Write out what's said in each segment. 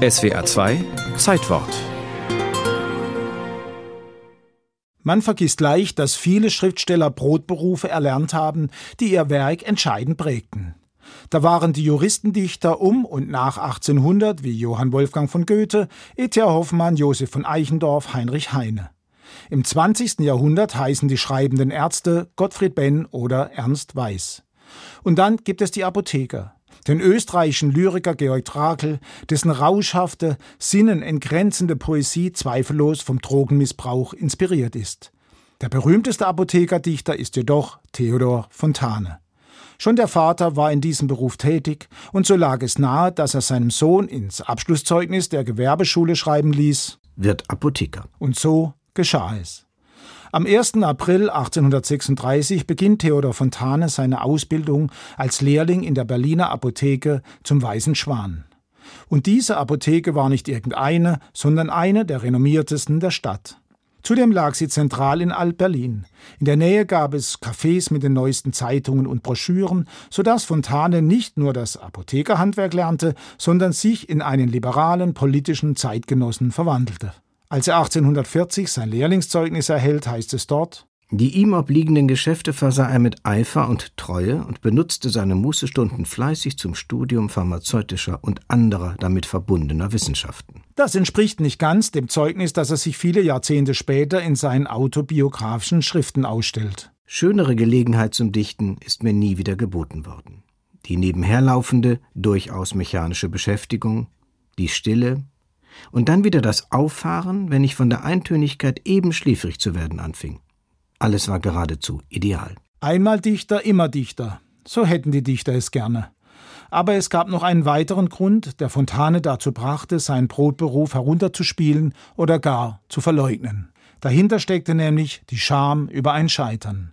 SWR 2 Zeitwort Man vergisst leicht, dass viele Schriftsteller Brotberufe erlernt haben, die ihr Werk entscheidend prägten. Da waren die Juristendichter um und nach 1800 wie Johann Wolfgang von Goethe, E.T.A. Hoffmann, Josef von Eichendorff, Heinrich Heine. Im 20. Jahrhundert heißen die schreibenden Ärzte Gottfried Benn oder Ernst Weiß. Und dann gibt es die Apotheker, den österreichischen Lyriker Georg Trakl, dessen rauschhafte, sinnenentgrenzende Poesie zweifellos vom Drogenmissbrauch inspiriert ist. Der berühmteste Apothekerdichter ist jedoch Theodor Fontane. Schon der Vater war in diesem Beruf tätig, und so lag es nahe, dass er seinem Sohn ins Abschlusszeugnis der Gewerbeschule schreiben ließ wird Apotheker. Und so geschah es. Am 1. April 1836 beginnt Theodor Fontane seine Ausbildung als Lehrling in der Berliner Apotheke zum Weißen Schwan. Und diese Apotheke war nicht irgendeine, sondern eine der renommiertesten der Stadt. Zudem lag sie zentral in Alt-Berlin. In der Nähe gab es Cafés mit den neuesten Zeitungen und Broschüren, sodass Fontane nicht nur das Apothekerhandwerk lernte, sondern sich in einen liberalen politischen Zeitgenossen verwandelte. Als er 1840 sein Lehrlingszeugnis erhält, heißt es dort, die ihm obliegenden Geschäfte versah er mit Eifer und Treue und benutzte seine Mußestunden fleißig zum Studium pharmazeutischer und anderer damit verbundener Wissenschaften. Das entspricht nicht ganz dem Zeugnis, das er sich viele Jahrzehnte später in seinen autobiografischen Schriften ausstellt. Schönere Gelegenheit zum Dichten ist mir nie wieder geboten worden. Die nebenherlaufende, durchaus mechanische Beschäftigung, die Stille, und dann wieder das Auffahren, wenn ich von der Eintönigkeit eben schläfrig zu werden anfing. Alles war geradezu ideal. Einmal Dichter, immer Dichter. So hätten die Dichter es gerne. Aber es gab noch einen weiteren Grund, der Fontane dazu brachte, seinen Brotberuf herunterzuspielen oder gar zu verleugnen. Dahinter steckte nämlich die Scham über ein Scheitern.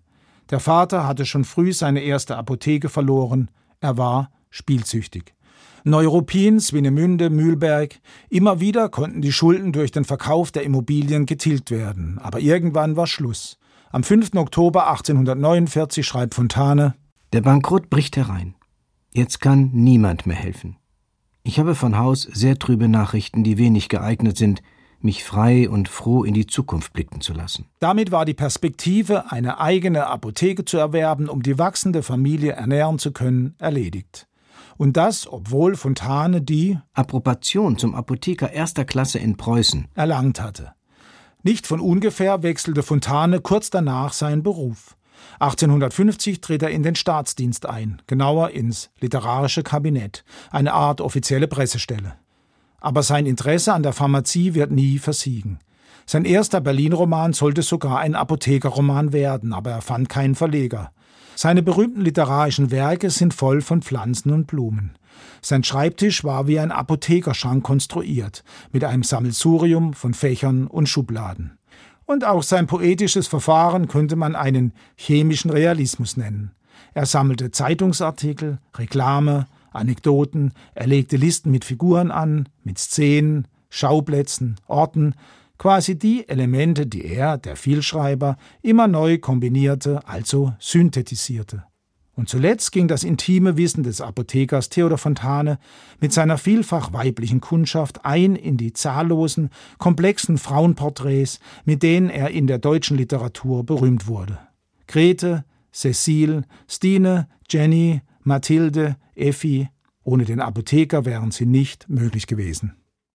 Der Vater hatte schon früh seine erste Apotheke verloren. Er war spielsüchtig. Neuruppin, Swinemünde, Mühlberg. Immer wieder konnten die Schulden durch den Verkauf der Immobilien getilgt werden. Aber irgendwann war Schluss. Am 5. Oktober 1849 schreibt Fontane Der Bankrott bricht herein. Jetzt kann niemand mehr helfen. Ich habe von Haus sehr trübe Nachrichten, die wenig geeignet sind, mich frei und froh in die Zukunft blicken zu lassen. Damit war die Perspektive, eine eigene Apotheke zu erwerben, um die wachsende Familie ernähren zu können, erledigt. Und das, obwohl Fontane die Approbation zum Apotheker erster Klasse in Preußen erlangt hatte. Nicht von ungefähr wechselte Fontane kurz danach seinen Beruf. 1850 tritt er in den Staatsdienst ein, genauer ins literarische Kabinett, eine Art offizielle Pressestelle. Aber sein Interesse an der Pharmazie wird nie versiegen. Sein erster Berlin-Roman sollte sogar ein Apothekerroman werden, aber er fand keinen Verleger. Seine berühmten literarischen Werke sind voll von Pflanzen und Blumen. Sein Schreibtisch war wie ein Apothekerschrank konstruiert, mit einem Sammelsurium von Fächern und Schubladen. Und auch sein poetisches Verfahren könnte man einen chemischen Realismus nennen. Er sammelte Zeitungsartikel, Reklame, Anekdoten, er legte Listen mit Figuren an, mit Szenen, Schauplätzen, Orten, quasi die Elemente, die er, der Vielschreiber, immer neu kombinierte, also synthetisierte. Und zuletzt ging das intime Wissen des Apothekers Theodor Fontane mit seiner vielfach weiblichen Kundschaft ein in die zahllosen, komplexen Frauenporträts, mit denen er in der deutschen Literatur berühmt wurde. Grete, Cecile, Stine, Jenny, Mathilde, Effi, ohne den Apotheker wären sie nicht möglich gewesen.